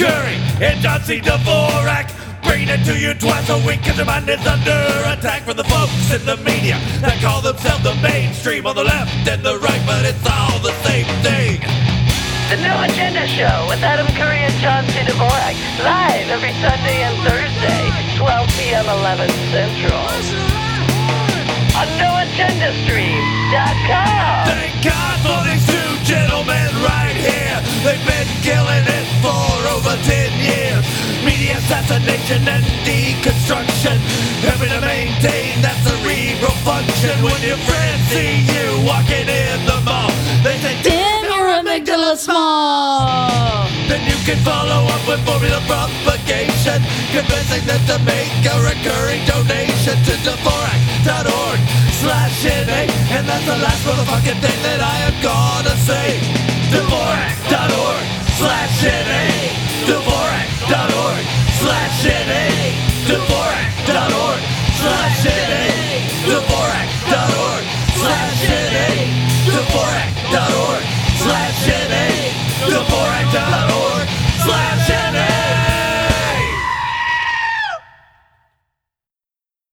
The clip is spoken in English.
Curry and John C. Dvorak. Bringing it to you twice a week cause your mind is under attack from the folks in the media that call themselves the mainstream on the left and the right, but it's all the same thing. The No Agenda Show with Adam Curry and John C. Dvorak. Live every Sunday and Thursday, 12 p.m., 11 Central. On NoAgendaStream.com. Thank God for these two gentlemen right here. They've been killing Media assassination and deconstruction. Helping to maintain that cerebral function. When your friends see you walking in the mall, they say, Damn, your amygdala small. Then you can follow up with formula propagation, convincing them to make a recurring donation to Dvorak.org slash NA. And that's the last motherfucking thing that I am gonna say slash NA Dvorak.org slash NA Dvorak.org slash NA Dvorak.org slash NA Dvorak